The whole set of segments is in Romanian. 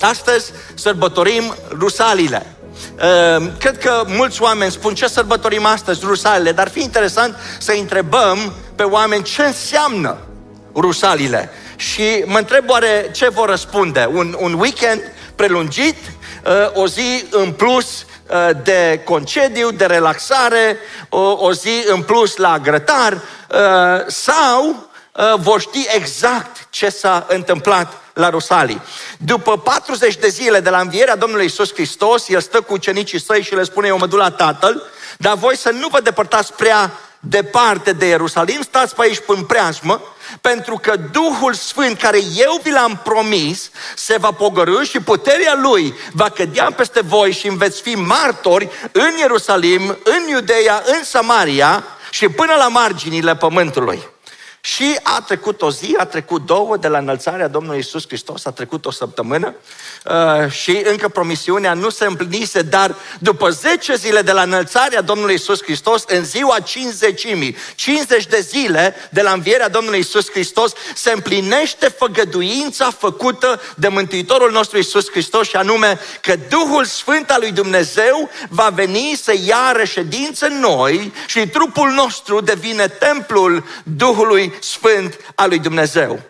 Astăzi sărbătorim Rusalile. Ehm, cred că mulți oameni spun ce sărbătorim astăzi, Rusalile, dar fi interesant să întrebăm pe oameni ce înseamnă Rusalile. Și mă întreb oare ce vor răspunde. Un, un weekend prelungit, eh, o zi în plus eh, de concediu, de relaxare, o, o zi în plus la grătar, eh, sau vor ști exact ce s-a întâmplat la Rusalii. După 40 de zile de la învierea Domnului Isus Hristos, el stă cu ucenicii săi și le spune, eu mă duc la Tatăl, dar voi să nu vă depărtați prea departe de Ierusalim, stați pe aici în preajmă, pentru că Duhul Sfânt care eu vi l-am promis se va pogărâ și puterea Lui va cădea peste voi și veți fi martori în Ierusalim, în Iudeea, în Samaria și până la marginile pământului. Și a trecut o zi, a trecut două de la înălțarea Domnului Isus Hristos, a trecut o săptămână uh, și încă promisiunea nu se împlinise, dar după 10 zile de la înălțarea Domnului Isus Hristos, în ziua 50 50 de zile de la învierea Domnului Isus Hristos, se împlinește făgăduința făcută de Mântuitorul nostru Isus Hristos și anume că Duhul Sfânt al lui Dumnezeu va veni să ia reședință în noi și trupul nostru devine templul Duhului Sfânt al lui Dumnezeu.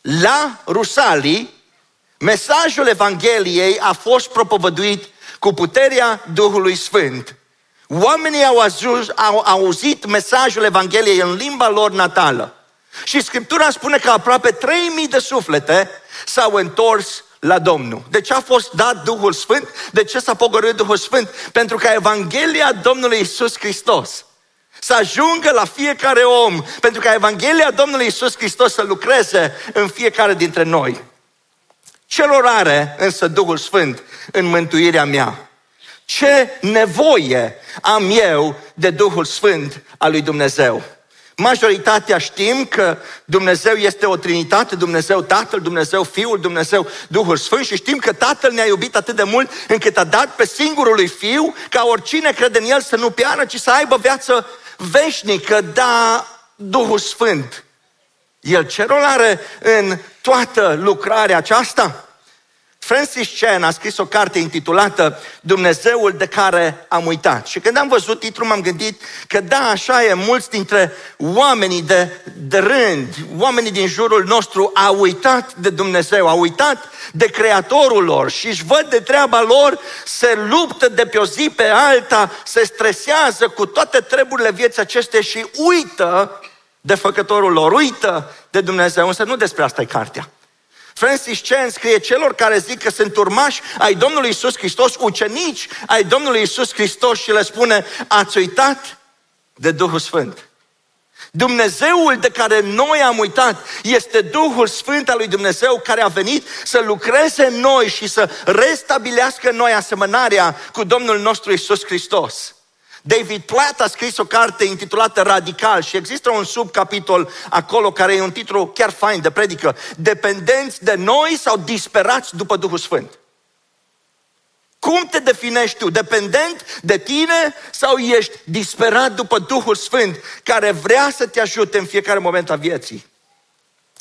La Rusalii, mesajul Evangheliei a fost propovăduit cu puterea Duhului Sfânt. Oamenii au, ajuns, au auzit mesajul Evangheliei în limba lor natală. Și Scriptura spune că aproape 3000 de suflete s-au întors la Domnul. De ce a fost dat Duhul Sfânt? De ce s-a pogorât Duhul Sfânt? Pentru că Evanghelia Domnului Isus Hristos să ajungă la fiecare om, pentru ca Evanghelia Domnului Isus Hristos să lucreze în fiecare dintre noi. Celor are însă Duhul Sfânt în mântuirea mea. Ce nevoie am eu de Duhul Sfânt al lui Dumnezeu? Majoritatea știm că Dumnezeu este o Trinitate, Dumnezeu Tatăl, Dumnezeu Fiul, Dumnezeu Duhul Sfânt și știm că Tatăl ne-a iubit atât de mult încât a dat pe singurul lui Fiu ca oricine crede în El să nu piară, ci să aibă viață veșnică, da Duhul Sfânt. El ce rol are în toată lucrarea aceasta? Francis Chan a scris o carte intitulată Dumnezeul de care am uitat. Și când am văzut titlul m-am gândit că da, așa e, mulți dintre oamenii de, de rând, oamenii din jurul nostru au uitat de Dumnezeu, au uitat de Creatorul lor și își văd de treaba lor, se luptă de pe o zi pe alta, se stresează cu toate treburile vieții acestea și uită de făcătorul lor, uită de Dumnezeu, însă nu despre asta e cartea. Francis Chan scrie celor care zic că sunt urmași ai Domnului Isus Hristos, ucenici ai Domnului Isus Hristos și le spune, ați uitat de Duhul Sfânt. Dumnezeul de care noi am uitat este Duhul Sfânt al lui Dumnezeu care a venit să lucreze în noi și să restabilească în noi asemănarea cu Domnul nostru Isus Hristos. David Platt a scris o carte intitulată Radical și există un subcapitol acolo care e un titlu chiar fain de predică. Dependenți de noi sau disperați după Duhul Sfânt? Cum te definești tu? Dependent de tine sau ești disperat după Duhul Sfânt care vrea să te ajute în fiecare moment a vieții?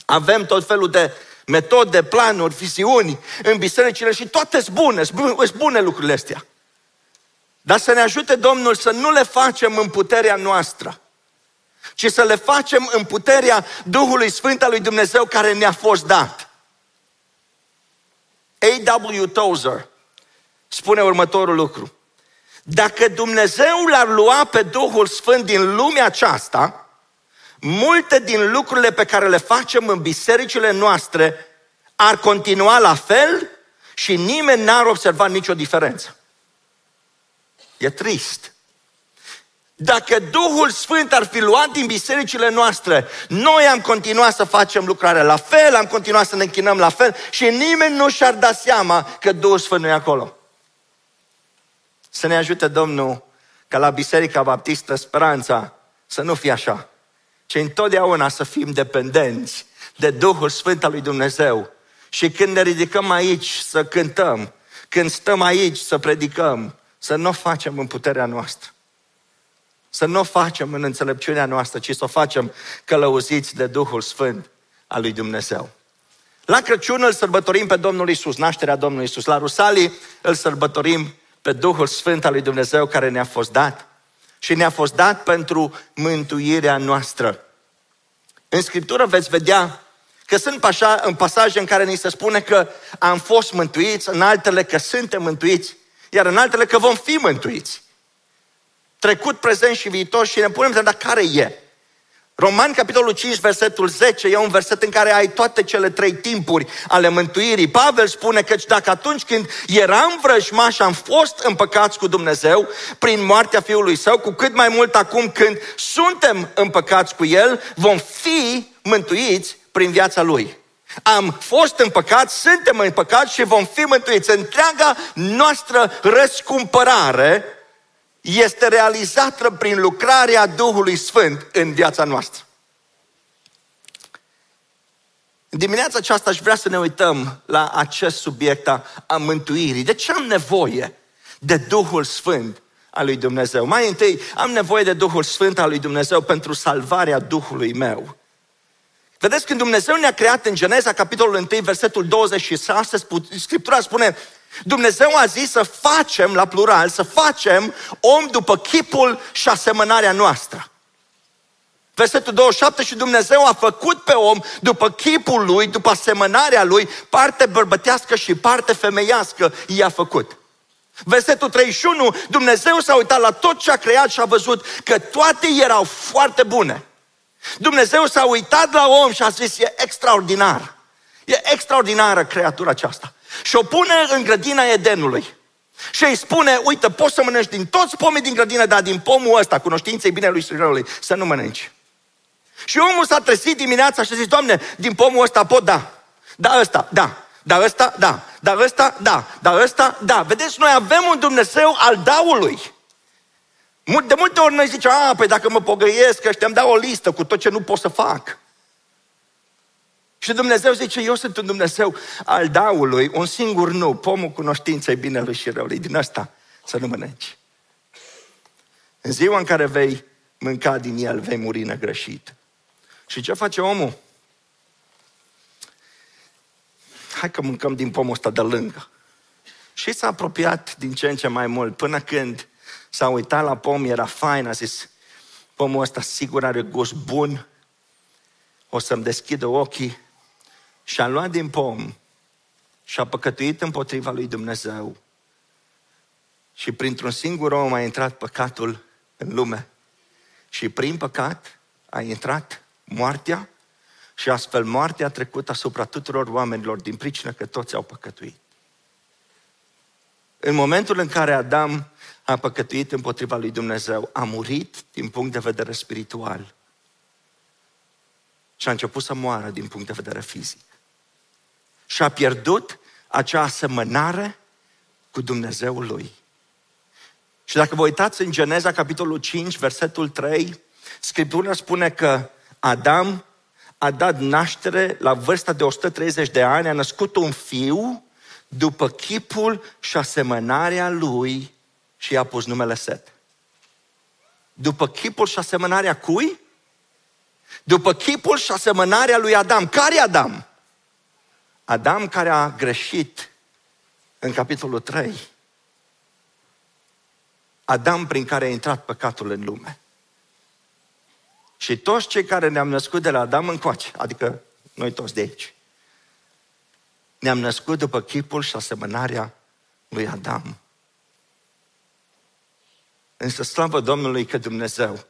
Avem tot felul de metode, planuri, viziuni în bisericile și toate sunt bune, sunt bune lucrurile astea. Dar să ne ajute Domnul să nu le facem în puterea noastră, ci să le facem în puterea Duhului Sfânt al lui Dumnezeu care ne-a fost dat. A.W. Tozer spune următorul lucru. Dacă Dumnezeu l-ar lua pe Duhul Sfânt din lumea aceasta, multe din lucrurile pe care le facem în bisericile noastre ar continua la fel și nimeni n-ar observa nicio diferență. E trist. Dacă Duhul Sfânt ar fi luat din bisericile noastre, noi am continuat să facem lucrarea la fel, am continuat să ne închinăm la fel și nimeni nu și-ar da seama că Duhul Sfânt nu e acolo. Să ne ajute Domnul ca la Biserica Baptistă Speranța să nu fie așa, ci întotdeauna să fim dependenți de Duhul Sfânt al lui Dumnezeu. Și când ne ridicăm aici să cântăm, când stăm aici să predicăm, să nu o facem în puterea noastră. Să nu o facem în înțelepciunea noastră, ci să o facem călăuziți de Duhul Sfânt al lui Dumnezeu. La Crăciun îl sărbătorim pe Domnul Isus, nașterea Domnului Isus. La Rusalii îl sărbătorim pe Duhul Sfânt al lui Dumnezeu care ne-a fost dat și ne-a fost dat pentru mântuirea noastră. În Scriptură veți vedea că sunt pașa, în pasaje în care ni se spune că am fost mântuiți, în altele că suntem mântuiți, iar în altele că vom fi mântuiți. Trecut, prezent și viitor și ne punem să dar care e? Roman, capitolul 5, versetul 10, e un verset în care ai toate cele trei timpuri ale mântuirii. Pavel spune că dacă atunci când eram vrăjmași am fost împăcați cu Dumnezeu prin moartea Fiului Său, cu cât mai mult acum când suntem împăcați cu El, vom fi mântuiți prin viața Lui. Am fost împăcați, suntem împăcați și vom fi mântuiți. Întreaga noastră răscumpărare este realizată prin lucrarea Duhului Sfânt în viața noastră. În dimineața aceasta aș vrea să ne uităm la acest subiect a mântuirii. De ce am nevoie de Duhul Sfânt al lui Dumnezeu? Mai întâi, am nevoie de Duhul Sfânt al lui Dumnezeu pentru salvarea Duhului meu. Vedeți, când Dumnezeu ne-a creat în Geneza, capitolul 1, versetul 26, Scriptura spune Dumnezeu a zis să facem, la plural, să facem om după chipul și asemănarea noastră. Versetul 27 și Dumnezeu a făcut pe om după chipul lui, după asemănarea lui, parte bărbătească și parte femeiască i-a făcut. Versetul 31, Dumnezeu s-a uitat la tot ce a creat și a văzut că toate erau foarte bune. Dumnezeu s-a uitat la om și a zis, e extraordinar. E extraordinară creatura aceasta. Și o pune în grădina Edenului. Și îi spune, uite, poți să mănânci din toți pomii din grădină, dar din pomul ăsta, cunoștinței binelui și răului, să nu mănânci. Și omul s-a trezit dimineața și a zis, Doamne, din pomul ăsta pot, da. Da, ăsta, da. Dar ăsta, da. Dar ăsta, da. Dar ăsta, da. Vedeți, noi avem un Dumnezeu al daului. De multe ori noi zicem, a, păi dacă mă pogăiesc, ăștia îmi dau o listă cu tot ce nu pot să fac. Și Dumnezeu zice, eu sunt un Dumnezeu al daului, un singur nu, pomul cunoștinței binelui și răului. Din asta să nu mănânci. În ziua în care vei mânca din el, vei muri negrășit. Și ce face omul? Hai că mâncăm din pomul ăsta de lângă. Și s-a apropiat din ce în ce mai mult, până când s-a uitat la pom, era fain, a zis, pomul ăsta sigur are gust bun, o să-mi deschidă ochii și a luat din pom și a păcătuit împotriva lui Dumnezeu. Și printr-un singur om a intrat păcatul în lume. Și prin păcat a intrat moartea și astfel moartea a trecut asupra tuturor oamenilor din pricină că toți au păcătuit. În momentul în care Adam a păcătuit împotriva lui Dumnezeu, a murit din punct de vedere spiritual și a început să moară din punct de vedere fizic și a pierdut acea asemănare cu Dumnezeul lui. Și dacă vă uitați în Geneza, capitolul 5, versetul 3, Scriptura spune că Adam a dat naștere la vârsta de 130 de ani, a născut un fiu după chipul și asemănarea lui și i-a pus numele Set. După chipul și asemănarea cui? După chipul și asemănarea lui Adam. Care Adam? Adam care a greșit în capitolul 3. Adam prin care a intrat păcatul în lume. Și toți cei care ne-am născut de la Adam încoace, adică noi toți de aici, ne-am născut după chipul și asemănarea lui Adam. Însă slavă Domnului că Dumnezeu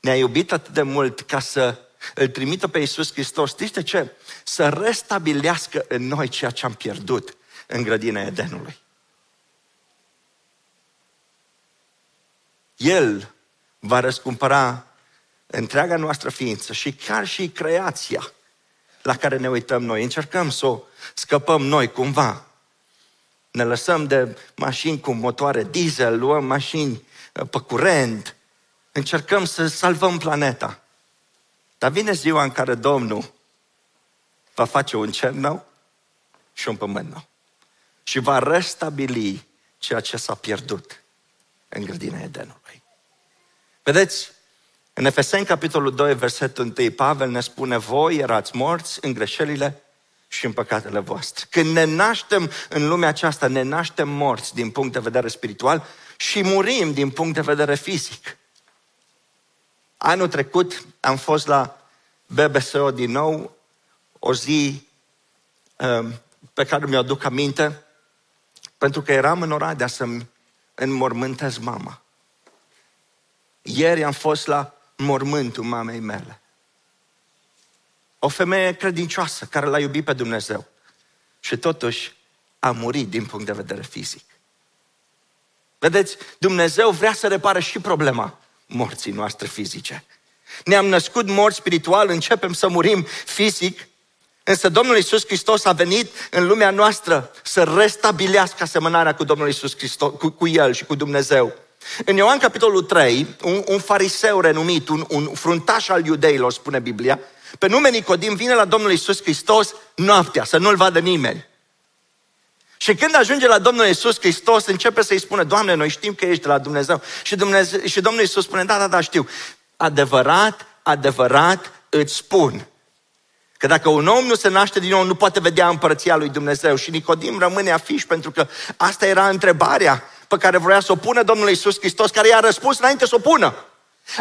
ne-a iubit atât de mult ca să îl trimită pe Iisus Hristos. Știți de ce? Să restabilească în noi ceea ce am pierdut în grădina Edenului. El va răscumpăra întreaga noastră ființă și chiar și creația la care ne uităm noi. Încercăm să o scăpăm noi cumva. Ne lăsăm de mașini cu motoare diesel, luăm mașini uh, pe curent, încercăm să salvăm planeta. Dar vine ziua în care Domnul va face un cer nou și un pământ nou. Și va restabili ceea ce s-a pierdut în grădina Edenului. Vedeți, în Efeseni, capitolul 2, versetul 1, Pavel ne spune, voi erați morți în greșelile și în păcatele voastre. Când ne naștem în lumea aceasta, ne naștem morți din punct de vedere spiritual și murim din punct de vedere fizic. Anul trecut am fost la BBSO din nou, o zi um, pe care mi-o aduc aminte, pentru că eram în Oradea să-mi înmormântez mama. Ieri am fost la mormântul mamei mele. O femeie credincioasă care l-a iubit pe Dumnezeu și totuși a murit din punct de vedere fizic. Vedeți, Dumnezeu vrea să repare și problema morții noastre fizice. Ne-am născut morți spiritual, începem să murim fizic, însă Domnul Isus Hristos a venit în lumea noastră să restabilească asemănarea cu Domnul Isus Hristos, cu, cu El și cu Dumnezeu. În Ioan capitolul 3, un, un fariseu renumit, un, un fruntaș al iudeilor, spune Biblia, pe nume Nicodim vine la Domnul Isus Hristos noaptea, să nu-l vadă nimeni. Și când ajunge la Domnul Isus Hristos, începe să-i spună, Doamne, noi știm că ești de la Dumnezeu. Și, Dumnezeu. și Domnul Isus spune, da, da, da, știu. Adevărat, adevărat îți spun. Că dacă un om nu se naște din nou, nu poate vedea împărăția lui Dumnezeu. Și Nicodim rămâne afiș pentru că asta era întrebarea pe care vrea să o pună Domnul Isus Hristos, care i-a răspuns înainte să o pună.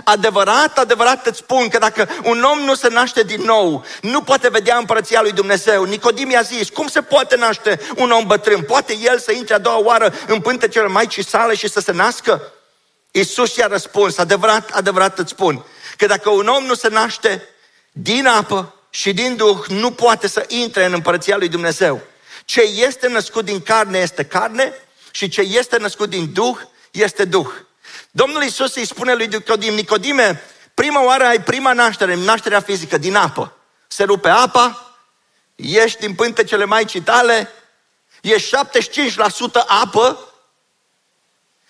Adevărat, adevărat îți spun că dacă un om nu se naște din nou, nu poate vedea împărăția lui Dumnezeu. Nicodim i-a zis, cum se poate naște un om bătrân? Poate el să intre a doua oară în pântecele Maicii sale și să se nască? Iisus i-a răspuns, adevărat, adevărat îți spun, că dacă un om nu se naște din apă și din Duh, nu poate să intre în împărăția lui Dumnezeu. Ce este născut din carne este carne și ce este născut din Duh este Duh. Domnul Isus îi spune lui Nicodim, Nicodime, prima oară ai prima naștere, nașterea fizică, din apă. Se rupe apa, ieși din pântecele Maicii tale, ești 75% apă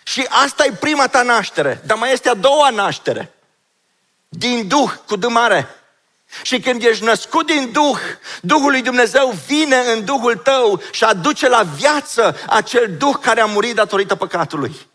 și asta e prima ta naștere. Dar mai este a doua naștere. Din Duh, cu D mare. Și când ești născut din Duh, Duhul lui Dumnezeu vine în Duhul tău și aduce la viață acel Duh care a murit datorită păcatului.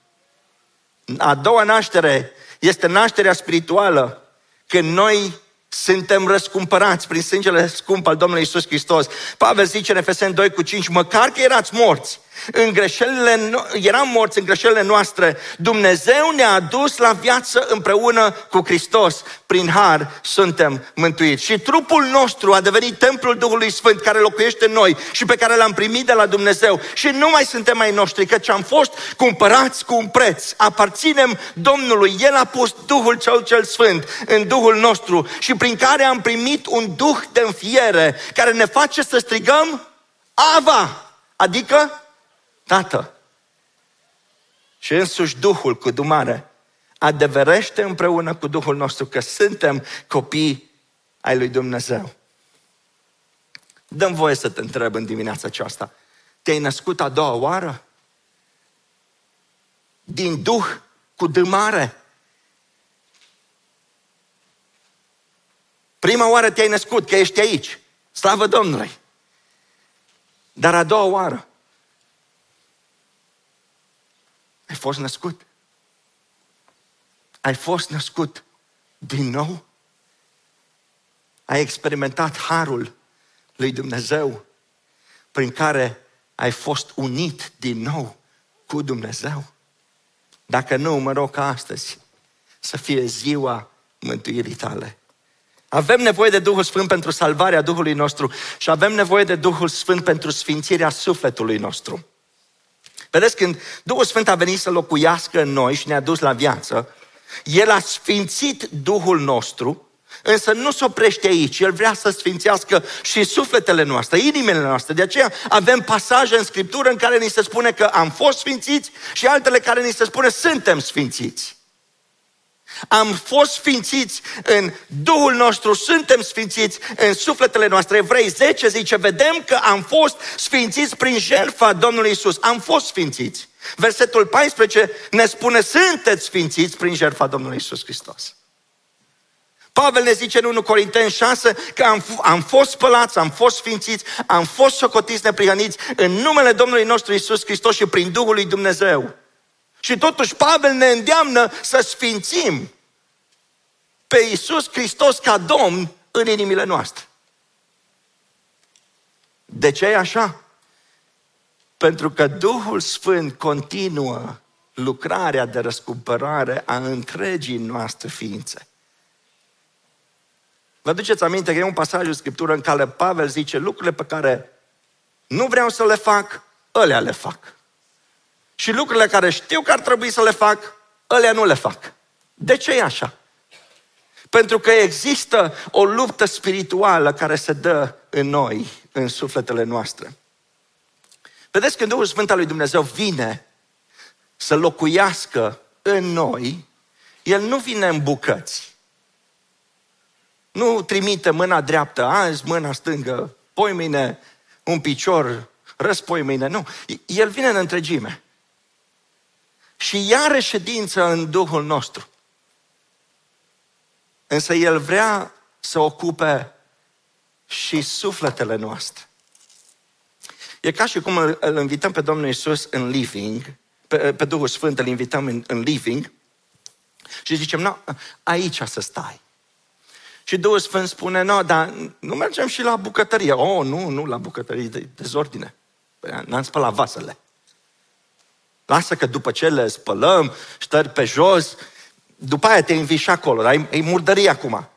A doua naștere este nașterea spirituală, când noi suntem răscumpărați prin sângele scump al Domnului Isus Hristos. Pavel zice în Efeseni 2 cu 5, măcar că erați morți, în greșelile, eram morți în greșelile noastre, Dumnezeu ne-a adus la viață împreună cu Hristos. Prin har suntem mântuiți. Și trupul nostru a devenit templul Duhului Sfânt care locuiește în noi și pe care l-am primit de la Dumnezeu. Și nu mai suntem ai noștri, căci am fost cumpărați cu un preț. Aparținem Domnului. El a pus Duhul cel cel Sfânt în Duhul nostru și prin care am primit un Duh de înfiere care ne face să strigăm Ava! Adică Tată. Și însuși Duhul cu dumare adeverește împreună cu Duhul nostru că suntem copii ai lui Dumnezeu. Dăm voie să te întreb în dimineața aceasta. Te-ai născut a doua oară? Din Duh cu dâmare? Prima oară te-ai născut, că ești aici. Slavă Domnului! Dar a doua oară, Ai fost născut. Ai fost născut din nou. Ai experimentat harul lui Dumnezeu prin care ai fost unit din nou cu Dumnezeu. Dacă nu, mă rog ca astăzi să fie ziua mântuirii tale. Avem nevoie de Duhul Sfânt pentru salvarea Duhului nostru și avem nevoie de Duhul Sfânt pentru sfințirea sufletului nostru. Vedeți, când Duhul Sfânt a venit să locuiască în noi și ne-a dus la viață, El a sfințit Duhul nostru, însă nu se oprește aici. El vrea să sfințească și sufletele noastre, inimile noastre. De aceea avem pasaje în Scriptură în care ni se spune că am fost sfințiți și altele care ni se spune suntem sfințiți. Am fost sfințiți în Duhul nostru, suntem sfințiți în sufletele noastre. Evrei 10 zice, vedem că am fost sfințiți prin jertfa Domnului Isus. Am fost sfințiți. Versetul 14 ne spune, sunteți sfințiți prin jertfa Domnului Isus Hristos. Pavel ne zice în 1 Corinteni 6 că am, am fost spălați, am fost sfințiți, am fost socotiți neprihăniți în numele Domnului nostru Isus Hristos și prin Duhul lui Dumnezeu. Și totuși Pavel ne îndeamnă să sfințim pe Isus Hristos ca Domn în inimile noastre. De ce e așa? Pentru că Duhul Sfânt continuă lucrarea de răscumpărare a întregii noastre ființe. Vă duceți aminte că e un pasaj în Scriptură în care Pavel zice lucrurile pe care nu vreau să le fac, ălea le fac. Și lucrurile care știu că ar trebui să le fac, ălea nu le fac. De ce e așa? Pentru că există o luptă spirituală care se dă în noi, în sufletele noastre. Vedeți, când Duhul Sfânt al lui Dumnezeu vine să locuiască în noi, El nu vine în bucăți. Nu trimite mâna dreaptă azi, mâna stângă, poi mine un picior, răspoi mine. Nu. El vine în întregime. Și ia reședință în Duhul nostru. Însă El vrea să ocupe și sufletele noastre. E ca și cum îl, îl invităm pe Domnul Isus în living, pe, pe Duhul Sfânt îl invităm în, în living și zicem, nu, aici să stai. Și Duhul Sfânt spune, nu, dar nu mergem și la bucătărie. Oh, nu, nu, la bucătărie de dezordine. Păi, n-am spălat vasele. Lasă că după ce le spălăm, ștări pe jos, după aia te invii și acolo, dar e, e murdărie acum.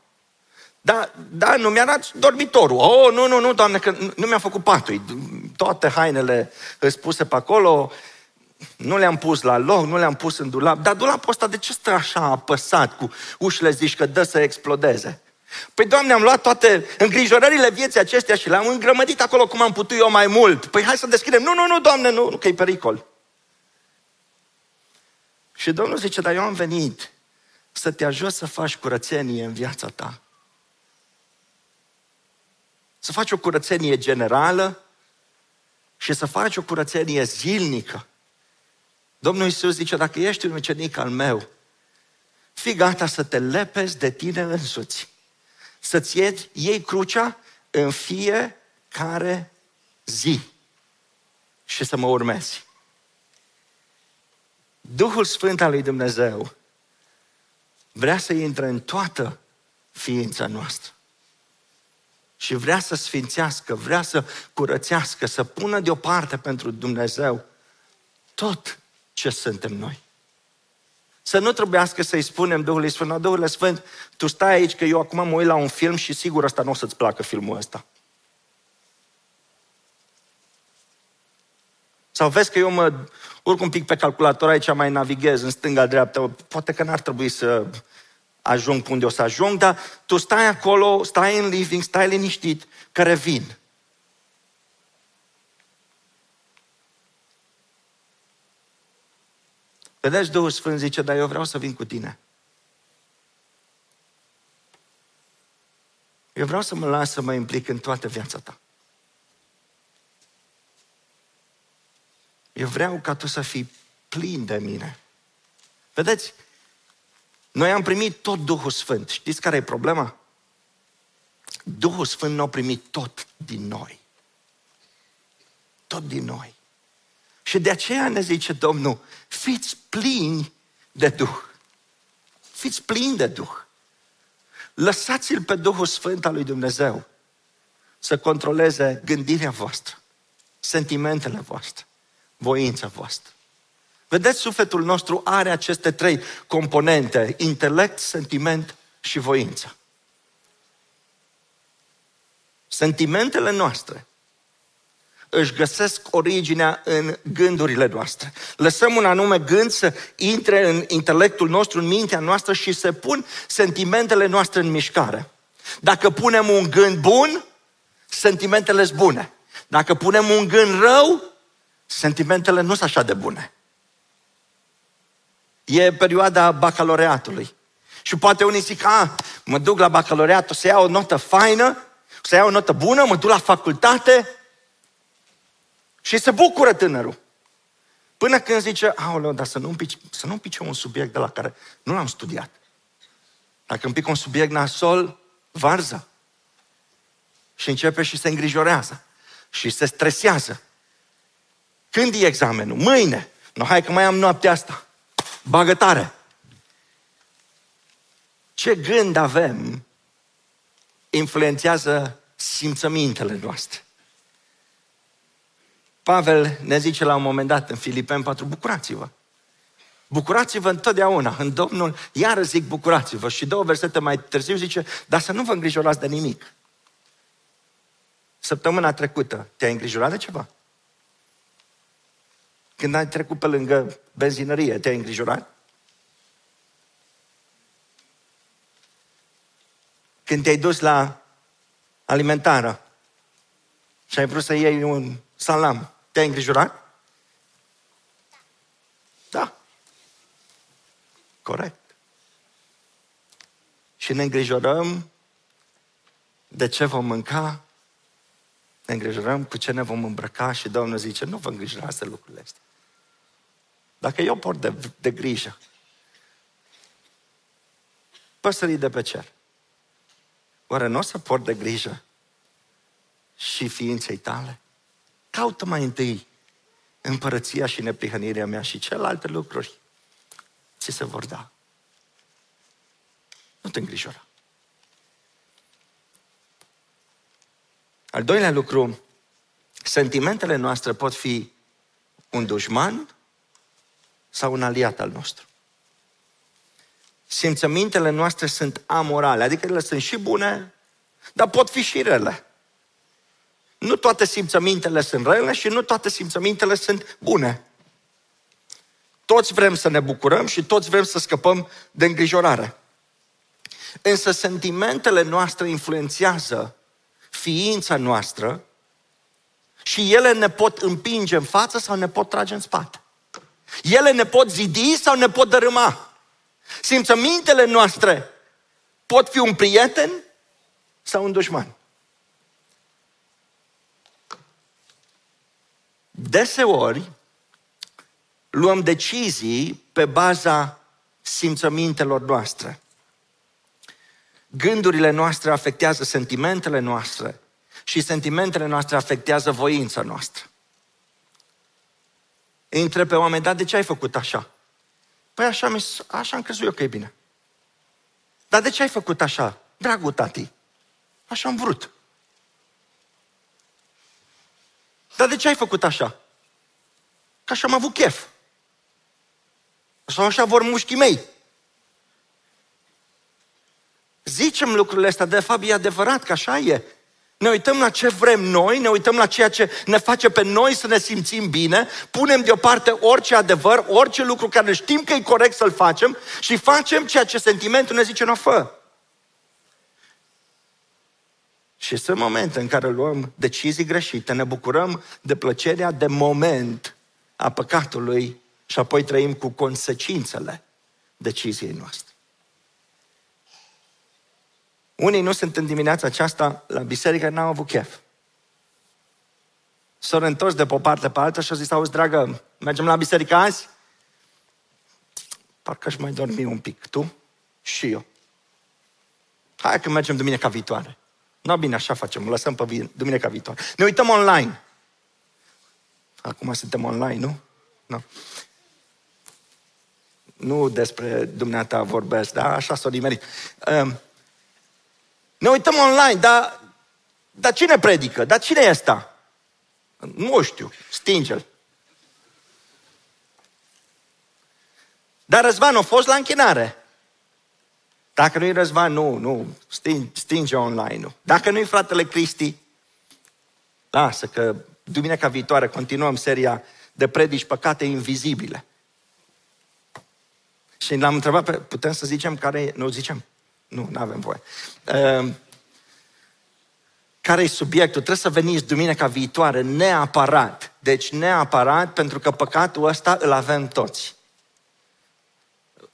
Da, da, nu mi-a dat dormitorul. Oh, nu, nu, nu, doamne, că nu mi-a făcut patul. Toate hainele spuse pe acolo, nu le-am pus la loc, nu le-am pus în dulap. Dar dulapul ăsta de ce stă așa apăsat cu ușile zici că dă să explodeze? Păi, Doamne, am luat toate îngrijorările vieții acestea și le-am îngrămădit acolo cum am putut eu mai mult. Păi hai să deschidem. Nu, nu, nu, Doamne, nu, că e pericol. Și Domnul zice, dar eu am venit să te ajut să faci curățenie în viața ta. Să faci o curățenie generală și să faci o curățenie zilnică. Domnul Iisus zice, dacă ești un ucenic al meu, fii gata să te lepezi de tine însuți. Să-ți iei, iei crucea în fiecare zi și să mă urmezi. Duhul Sfânt al lui Dumnezeu vrea să intre în toată ființa noastră. Și vrea să sfințească, vrea să curățească, să pună deoparte pentru Dumnezeu tot ce suntem noi. Să nu trebuiască să-i spunem Duhului Sfânt, no, Duhul Sfânt, tu stai aici că eu acum mă uit la un film și sigur asta nu o să-ți placă filmul ăsta. Sau vezi că eu mă urc un pic pe calculator aici, mai navighez în stânga-dreapta, poate că n-ar trebui să ajung unde o să ajung, dar tu stai acolo, stai în living, stai liniștit, că revin. Vedeți, Duhul Sfânt zice, dar eu vreau să vin cu tine. Eu vreau să mă las să mă implic în toată viața ta. Eu vreau ca tu să fii plin de mine. Vedeți, noi am primit tot Duhul Sfânt. Știți care e problema? Duhul Sfânt nu a primit tot din noi. Tot din noi. Și de aceea ne zice Domnul, fiți plini de Duh. Fiți plini de Duh. Lăsați-l pe Duhul Sfânt al lui Dumnezeu să controleze gândirea voastră, sentimentele voastre, voința voastră. Vedeți, sufletul nostru are aceste trei componente, intelect, sentiment și voință. Sentimentele noastre își găsesc originea în gândurile noastre. Lăsăm un anume gând să intre în intelectul nostru, în mintea noastră și să pun sentimentele noastre în mișcare. Dacă punem un gând bun, sentimentele sunt bune. Dacă punem un gând rău, sentimentele nu sunt așa de bune. E perioada bacaloreatului. Și poate unii zic, a, mă duc la bacalaureat, o să iau o notă faină, o să iau o notă bună, mă duc la facultate și se bucură tânărul. Până când zice, aoleu, dar să nu împici, să nu împice un subiect de la care nu l-am studiat. Dacă împic un subiect nasol, varză. Și începe și se îngrijorează. Și se stresează. Când e examenul? Mâine. No, hai că mai am noaptea asta. Bagă tare. Ce gând avem influențează simțămintele noastre. Pavel ne zice la un moment dat în Filipeni 4, bucurați-vă. Bucurați-vă întotdeauna în Domnul, iară zic bucurați-vă. Și două versete mai târziu zice, dar să nu vă îngrijorați de nimic. Săptămâna trecută, te-ai îngrijorat de ceva? Când ai trecut pe lângă benzinărie, te-ai îngrijorat? Când te-ai dus la alimentară și ai vrut să iei un salam, te-ai îngrijorat? Da. Corect. Și ne îngrijorăm de ce vom mânca, ne îngrijorăm cu ce ne vom îmbrăca și Domnul zice, nu vă îngrijorați de lucrurile astea. Dacă eu port de, de grijă, păsării de pe cer, oare nu o să port de grijă și ființei tale? Caută mai întâi împărăția și neprihănirea mea și celelalte lucruri ți se vor da. Nu te îngrijora. Al doilea lucru, sentimentele noastre pot fi un dușman sau un aliat al nostru. Simțămintele noastre sunt amorale, adică ele sunt și bune, dar pot fi și rele. Nu toate simțămintele sunt rele și nu toate simțămintele sunt bune. Toți vrem să ne bucurăm și toți vrem să scăpăm de îngrijorare. Însă sentimentele noastre influențează ființa noastră și ele ne pot împinge în față sau ne pot trage în spate. Ele ne pot zidi sau ne pot dărâma. Simțămintele noastre pot fi un prieten sau un dușman. Deseori luăm decizii pe baza simțămintelor noastre. Gândurile noastre afectează sentimentele noastre și sentimentele noastre afectează voința noastră. Îi întreb pe oameni, dar de ce ai făcut așa? Păi așa, așa am crezut eu că e bine. Dar de ce ai făcut așa? Dragul tati, așa am vrut. Dar de ce ai făcut așa? Că așa am avut chef. Sau așa vor mușchii mei. Zicem lucrurile astea, de fapt e adevărat că așa e. Ne uităm la ce vrem noi, ne uităm la ceea ce ne face pe noi să ne simțim bine, punem deoparte orice adevăr, orice lucru care știm că e corect să-l facem și facem ceea ce sentimentul ne zice, nu fă. Și sunt momente în care luăm decizii greșite, ne bucurăm de plăcerea de moment a păcatului și apoi trăim cu consecințele deciziei noastre. Unii nu sunt în dimineața aceasta la biserică, n-au avut chef. S-au întors de pe o parte pe alta și au zis, auzi, dragă, mergem la biserică azi? Parcă aș mai dormi un pic. Tu? Și eu. Hai că mergem duminica viitoare. Nu, bine, așa facem, lăsăm pe duminica viitoare. Ne uităm online. Acum suntem online, nu? Nu. Nu despre dumneata vorbesc, da? Așa s-o nimerit. Um, ne uităm online, dar, dar cine predică? Dar cine e ăsta? Nu știu, stinge-l. Dar Răzvan a fost la închinare. Dacă nu-i Răzvan, nu, nu, stinge, stinge online-ul. Dacă nu-i fratele Cristi, lasă că duminica viitoare continuăm seria de predici păcate invizibile. Și l-am întrebat, putem să zicem care, nu zicem, nu, nu avem voie. Uh, care e subiectul? Trebuie să veniți duminica viitoare neapărat. Deci neapărat pentru că păcatul ăsta îl avem toți.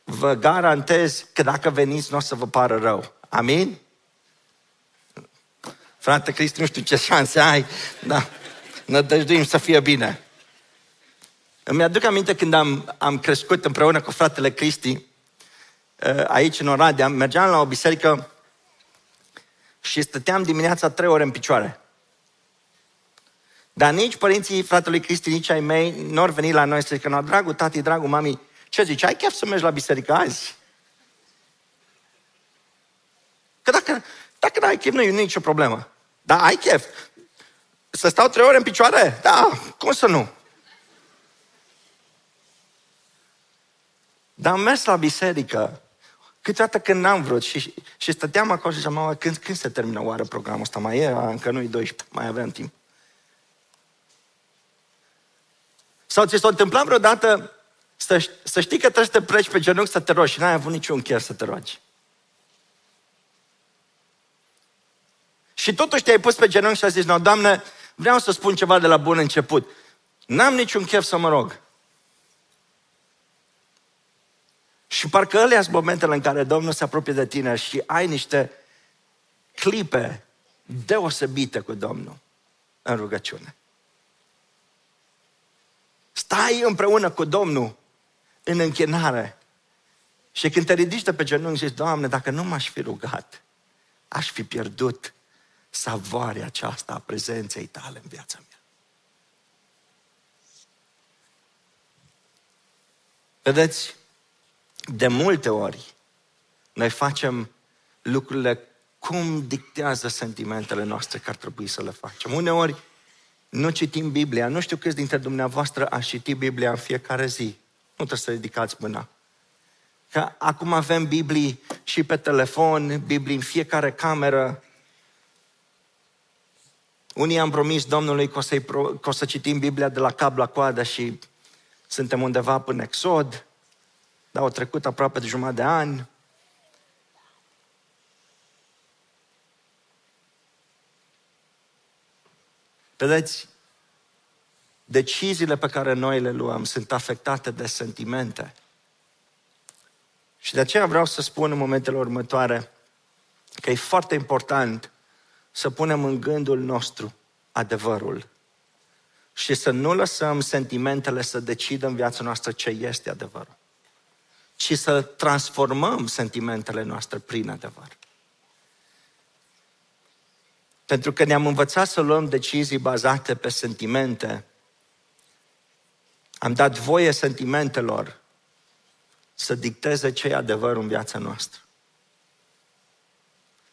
vă garantez că dacă veniți, nu o să vă pară rău. Amin? Frate Cristi, nu știu ce șanse ai, dar nădăjduim să fie bine. Îmi aduc aminte când am, am crescut împreună cu fratele Cristi, uh, aici în Oradea, mergeam la o biserică și stăteam dimineața trei ore în picioare. Dar nici părinții fratelui Cristi, nici ai mei, nu au venit la noi să zică, no, dragul tati, dragul mami, ce zici, ai chef să mergi la biserică azi? Că dacă, dacă nu ai chef, nu e nicio problemă. Dar ai chef. Să stau trei ore în picioare? Da, cum să nu? Dar am mers la biserică câteodată când n-am vrut și, și stăteam acolo și ziceam, când, când se termină oară programul ăsta? Mai e? Încă nu-i 12, mai avem timp. Sau ți s-a întâmplat vreodată să, să știi că trebuie să te pleci pe genunchi să te rogi și n-ai avut niciun chef să te rogi. Și totuși te-ai pus pe genunchi și ai zis, no, Doamne, vreau să spun ceva de la bun început. N-am niciun chef să mă rog. Și parcă alea sunt momentele în care Domnul se apropie de tine și ai niște clipe deosebite cu Domnul în rugăciune. Stai împreună cu Domnul în închinare. Și când te ridici de pe genunchi și zici, Doamne, dacă nu m-aș fi rugat, aș fi pierdut savoarea aceasta a prezenței tale în viața mea. Vedeți, de multe ori noi facem lucrurile cum dictează sentimentele noastre că ar trebui să le facem. Uneori nu citim Biblia. Nu știu câți dintre dumneavoastră a citi Biblia în fiecare zi. Nu trebuie să ridicați mâna. Că acum avem Biblii și pe telefon, Biblii în fiecare cameră. Unii am promis Domnului că o, să că o să citim Biblia de la cap la coadă și suntem undeva până Exod, dar au trecut aproape de jumătate de ani. Vedeți, deciziile pe care noi le luăm sunt afectate de sentimente. Și de aceea vreau să spun în momentele următoare că e foarte important să punem în gândul nostru adevărul și să nu lăsăm sentimentele să decidă în viața noastră ce este adevărul, ci să transformăm sentimentele noastre prin adevăr. Pentru că ne-am învățat să luăm decizii bazate pe sentimente. Am dat voie sentimentelor să dicteze ce e adevărul în viața noastră.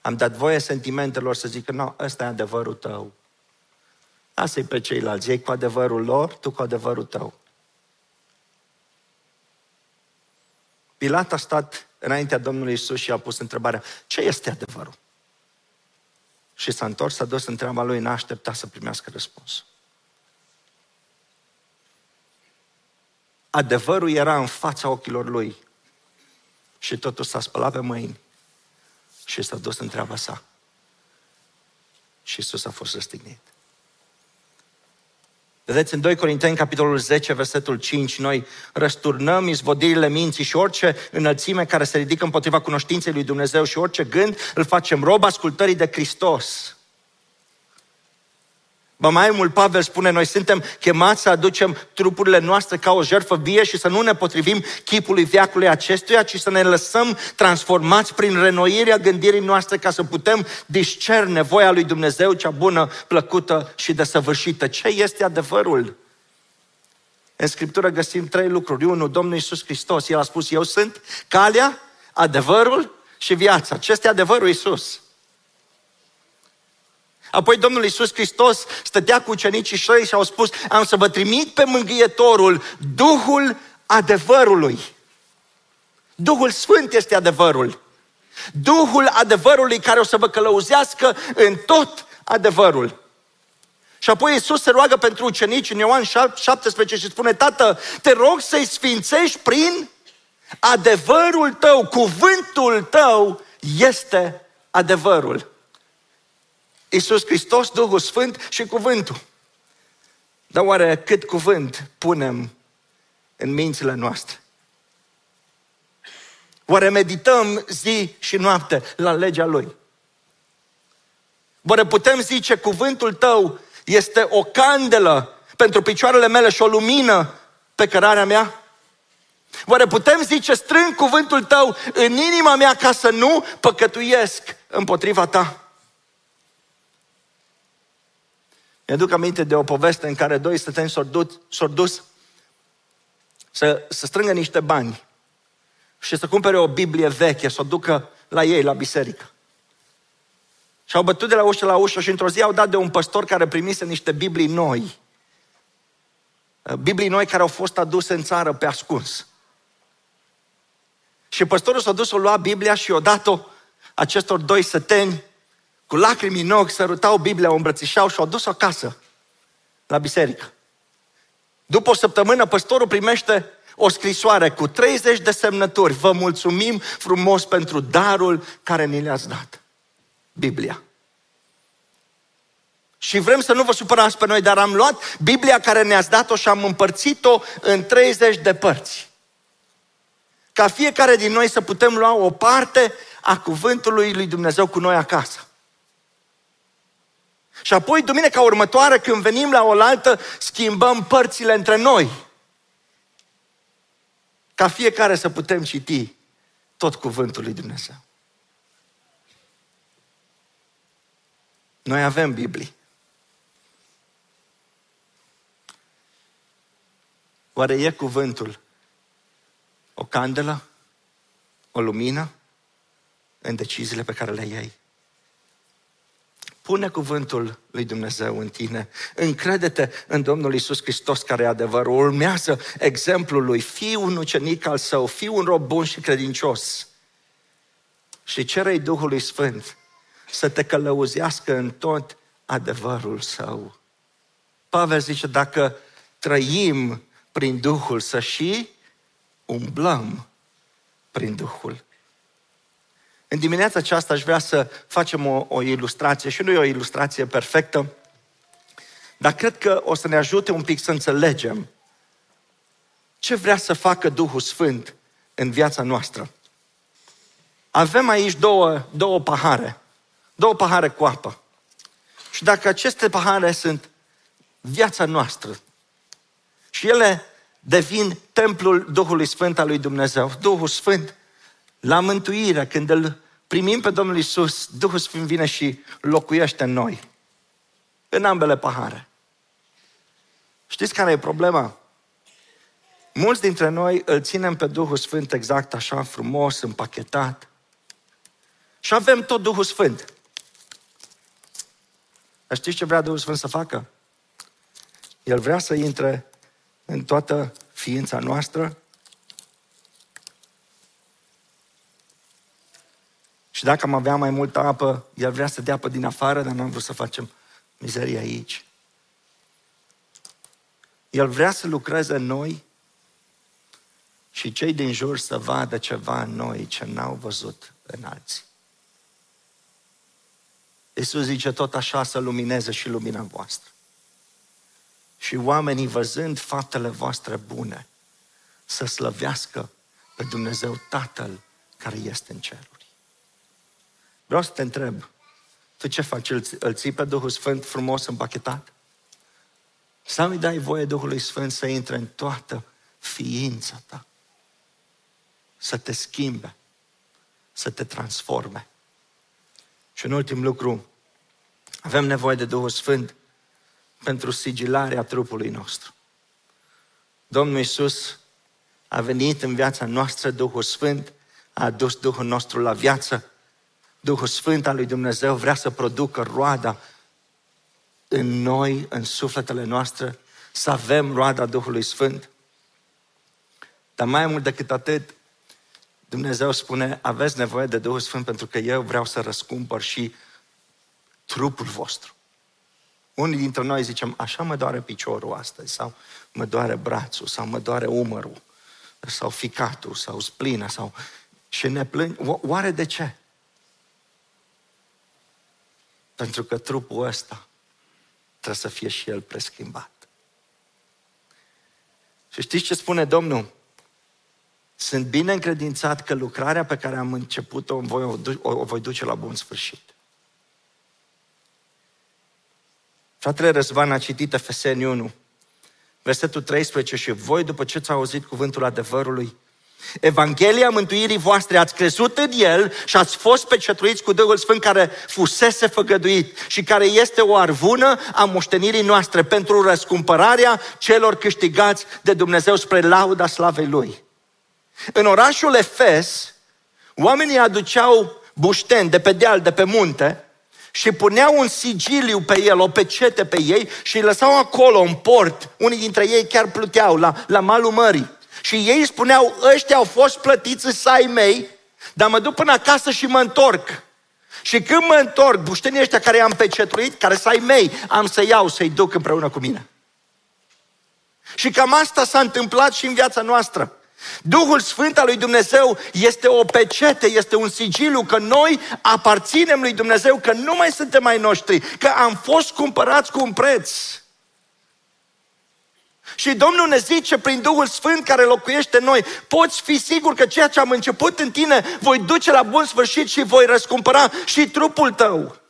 Am dat voie sentimentelor să zică, nu, ăsta e adevărul tău. Asta-i pe ceilalți. Ei cu adevărul lor, tu cu adevărul tău. Pilat a stat înaintea Domnului Isus și a pus întrebarea, ce este adevărul? Și s-a întors, s-a dus întreaba lui, n-a așteptat să primească răspuns. Adevărul era în fața ochilor lui. Și totul s-a spălat pe mâini și s-a dus întreaba sa. Și Isus a fost răstignit. Vedeți, în 2 Corinteni, capitolul 10, versetul 5, noi răsturnăm izvodirile minții și orice înălțime care se ridică împotriva cunoștinței lui Dumnezeu și orice gând îl facem rob ascultării de Hristos. Ba mai mult, Pavel spune, noi suntem chemați să aducem trupurile noastre ca o jertfă vie și să nu ne potrivim chipului viacului acestuia, ci să ne lăsăm transformați prin renoirea gândirii noastre ca să putem discerne voia lui Dumnezeu, cea bună, plăcută și desăvârșită. Ce este adevărul? În Scriptură găsim trei lucruri. Unu, Domnul Iisus Hristos, El a spus, eu sunt calea, adevărul și viața. Ce este adevărul Iisus? Apoi Domnul Iisus Hristos stătea cu ucenicii săi și au spus, am să vă trimit pe mângâietorul, Duhul adevărului. Duhul Sfânt este adevărul. Duhul adevărului care o să vă călăuzească în tot adevărul. Și apoi Iisus se roagă pentru ucenici în Ioan 17 și spune, Tată, te rog să-i sfințești prin adevărul tău, cuvântul tău este adevărul. Iisus Hristos, Duhul Sfânt și cuvântul. Dar oare cât cuvânt punem în mințile noastre? Oare medităm zi și noapte la legea Lui? Oare putem zice cuvântul Tău este o candelă pentru picioarele mele și o lumină pe cărarea mea? Oare putem zice strâng cuvântul Tău în inima mea ca să nu păcătuiesc împotriva Ta? Mi-aduc aminte de o poveste în care doi stăteni s-au dus să, să strângă niște bani și să cumpere o Biblie veche, să o ducă la ei, la biserică. Și au bătut de la ușă la ușă și într-o zi au dat de un păstor care primise niște Biblii noi. Biblii noi care au fost aduse în țară pe ascuns. Și păstorul s-a dus, o lua Biblia și o dat-o acestor doi săteni cu lacrimi în ochi, sărutau Biblia, o îmbrățișau și o dus acasă, la biserică. După o săptămână, păstorul primește o scrisoare cu 30 de semnături. Vă mulțumim frumos pentru darul care ni le-ați dat. Biblia. Și vrem să nu vă supărați pe noi, dar am luat Biblia care ne-ați dat-o și am împărțit-o în 30 de părți. Ca fiecare din noi să putem lua o parte a cuvântului lui Dumnezeu cu noi acasă. Și apoi, duminica următoare, când venim la oaltă, schimbăm părțile între noi. Ca fiecare să putem citi tot cuvântul lui Dumnezeu. Noi avem Biblie. Oare e cuvântul o candelă, o lumină în deciziile pe care le iei? Pune cuvântul lui Dumnezeu în tine. Încrede-te în Domnul Isus Hristos care e adevărul. Urmează exemplul lui. Fii un ucenic al său. Fii un rob bun și credincios. Și cerei Duhului Sfânt să te călăuzească în tot adevărul său. Pavel zice, dacă trăim prin Duhul, să și umblăm prin Duhul. În dimineața aceasta aș vrea să facem o, o ilustrație și nu e o ilustrație perfectă, dar cred că o să ne ajute un pic să înțelegem ce vrea să facă Duhul Sfânt în viața noastră. Avem aici două, două pahare, două pahare cu apă. Și dacă aceste pahare sunt viața noastră și ele devin templul Duhului Sfânt al lui Dumnezeu, Duhul Sfânt la mântuire, când îl primim pe Domnul Isus, Duhul Sfânt vine și locuiește în noi. În ambele pahare. Știți care e problema? Mulți dintre noi îl ținem pe Duhul Sfânt exact așa, frumos, împachetat. Și avem tot Duhul Sfânt. Dar știți ce vrea Duhul Sfânt să facă? El vrea să intre în toată ființa noastră Și dacă am avea mai multă apă, el vrea să dea apă din afară, dar nu am vrut să facem mizerie aici. El vrea să lucreze în noi și cei din jur să vadă ceva în noi ce n-au văzut în alții. Iisus zice tot așa să lumineze și lumina voastră. Și oamenii văzând faptele voastre bune, să slăvească pe Dumnezeu Tatăl care este în cer. Vreau să te întreb, tu ce faci? Îl, îl ții pe Duhul Sfânt frumos împachetat? Sau îi dai voie Duhului Sfânt să intre în toată ființa ta? Să te schimbe, să te transforme. Și un ultim lucru, avem nevoie de Duhul Sfânt pentru sigilarea trupului nostru. Domnul Iisus a venit în viața noastră, Duhul Sfânt a adus Duhul nostru la viață Duhul Sfânt al lui Dumnezeu vrea să producă roada în noi, în sufletele noastre, să avem roada Duhului Sfânt. Dar mai mult decât atât, Dumnezeu spune, aveți nevoie de Duhul Sfânt pentru că eu vreau să răscumpăr și trupul vostru. Unii dintre noi zicem, așa mă doare piciorul astăzi, sau mă doare brațul, sau mă doare umărul, sau ficatul, sau splina, sau... Și ne plâng. Oare de ce? Pentru că trupul ăsta trebuie să fie și el preschimbat. Și știți ce spune Domnul? Sunt bine încredințat că lucrarea pe care am început-o o voi, o, o voi duce la bun sfârșit. Fratele Răzvan a citit Efeseni 1, versetul 13 și voi, după ce ți-au auzit cuvântul adevărului, Evanghelia mântuirii voastre, ați crezut în El și ați fost pecetruiți cu Duhul Sfânt care fusese făgăduit și care este o arvună a moștenirii noastre pentru răscumpărarea celor câștigați de Dumnezeu spre lauda slavei Lui. În orașul Efes, oamenii aduceau bușteni de pe deal, de pe munte, și puneau un sigiliu pe el, o pecete pe ei și îi lăsau acolo, în port. Unii dintre ei chiar pluteau la, la malul mării. Și ei spuneau, ăștia au fost plătiți sai mei, dar mă duc până acasă și mă întorc. Și când mă întorc, buștenii ăștia care i-am pecetruit, care să ai mei, am să iau, să-i duc împreună cu mine. Și cam asta s-a întâmplat și în viața noastră. Duhul Sfânt al lui Dumnezeu este o pecete, este un sigiliu că noi aparținem lui Dumnezeu, că nu mai suntem mai noștri, că am fost cumpărați cu un preț. Și Domnul ne zice prin Duhul Sfânt care locuiește în noi, poți fi sigur că ceea ce am început în tine voi duce la bun sfârșit și voi răscumpăra și trupul tău.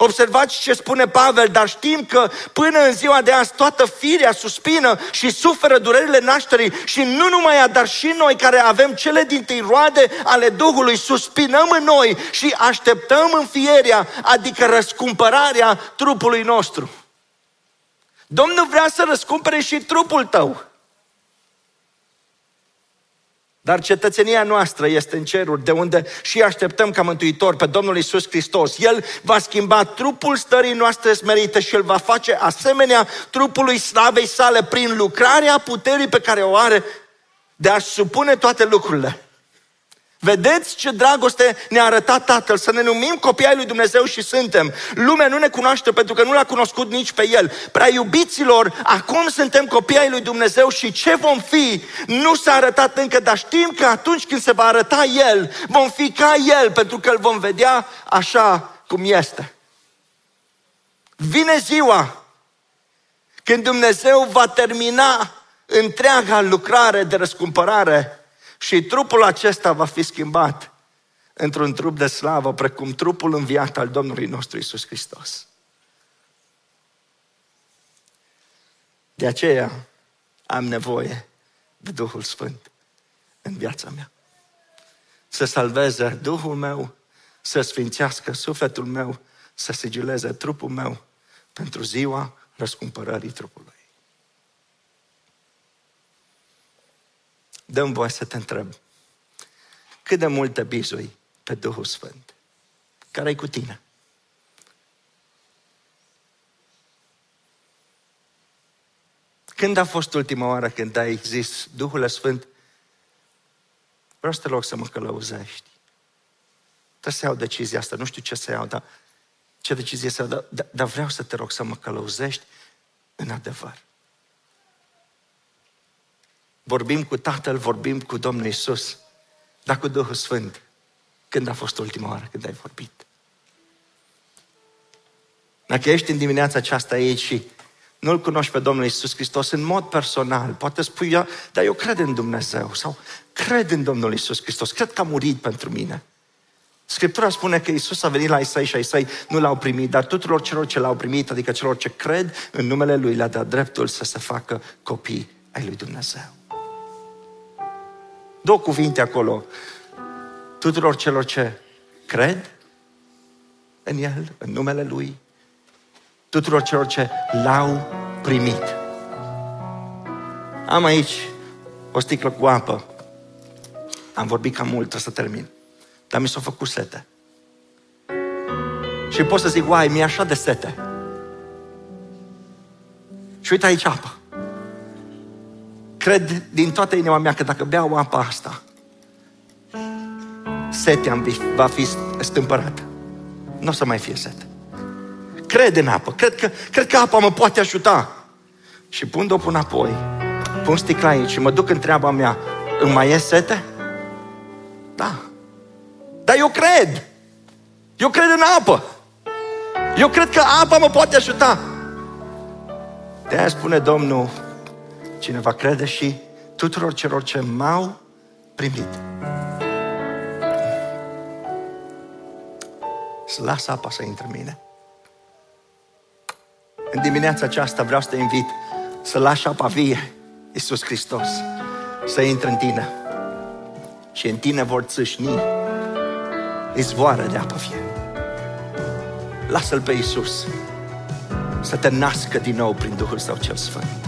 Observați ce spune Pavel, dar știm că până în ziua de azi toată firea suspină și suferă durerile nașterii și nu numai ea, dar și noi care avem cele din tâi roade ale Duhului, suspinăm în noi și așteptăm înfierea, adică răscumpărarea trupului nostru. Domnul vrea să răscumpere și trupul tău. Dar cetățenia noastră este în ceruri, de unde și așteptăm ca Mântuitor pe Domnul Isus Hristos. El va schimba trupul stării noastre smerite și îl va face asemenea trupului slavei sale prin lucrarea puterii pe care o are de a supune toate lucrurile. Vedeți ce dragoste ne-a arătat Tatăl, să ne numim copii ai lui Dumnezeu și suntem. Lumea nu ne cunoaște pentru că nu l-a cunoscut nici pe El. Prea iubiților, acum suntem copii ai lui Dumnezeu și ce vom fi nu s-a arătat încă, dar știm că atunci când se va arăta El, vom fi ca El, pentru că îl vom vedea așa cum este. Vine ziua când Dumnezeu va termina întreaga lucrare de răscumpărare și trupul acesta va fi schimbat într-un trup de slavă, precum trupul înviat al Domnului nostru Isus Hristos. De aceea am nevoie de Duhul Sfânt în viața mea. Să salveze Duhul meu, să sfințească sufletul meu, să sigileze trupul meu pentru ziua răscumpărării trupului. Dăm voie să te întreb. Cât de mult te bizui pe Duhul Sfânt? care e cu tine? Când a fost ultima oară când ai zis, Duhul Sfânt, vreau să te rog să mă călăuzești. Trebuie să iau decizia asta, nu știu ce să iau, dar ce decizie să iau, dar, dar, dar vreau să te rog să mă călăuzești în adevăr. Vorbim cu Tatăl, vorbim cu Domnul Isus, dar cu Duhul Sfânt. Când a fost ultima oară când ai vorbit? Dacă ești în dimineața aceasta aici și nu-L cunoști pe Domnul Isus Hristos în mod personal, poate spui, dar eu cred în Dumnezeu sau cred în Domnul Isus Hristos, cred că a murit pentru mine. Scriptura spune că Isus a venit la Isai și Isai nu l-au primit, dar tuturor celor ce l-au primit, adică celor ce cred în numele Lui, le-a dat dreptul să se facă copii ai Lui Dumnezeu. Două cuvinte acolo. Tuturor celor ce cred în El, în numele Lui, tuturor celor ce l-au primit. Am aici o sticlă cu apă. Am vorbit cam mult, trebuie să termin. Dar mi s-a făcut sete. Și pot să zic, uai, mi-e așa de sete. Și uite aici apă cred din toată inima mea că dacă beau apa asta, setea va fi stâmpărată. Nu o să mai fie sete. Cred în apă. Cred că, cred că apa mă poate ajuta. Și pun o pun apoi, pun sticla aici și mă duc în treaba mea. Îmi mai e sete? Da. Dar eu cred. Eu cred în apă. Eu cred că apa mă poate ajuta. De aia spune Domnul, Cineva crede și tuturor celor ce m-au primit. Să las apa să intre în mine. În dimineața aceasta vreau să te invit să lași apa vie, Iisus Hristos, să intre în tine. Și în tine vor țâșni izvoare de apă vie. Lasă-L pe Iisus să te nască din nou prin Duhul Său cel Sfânt.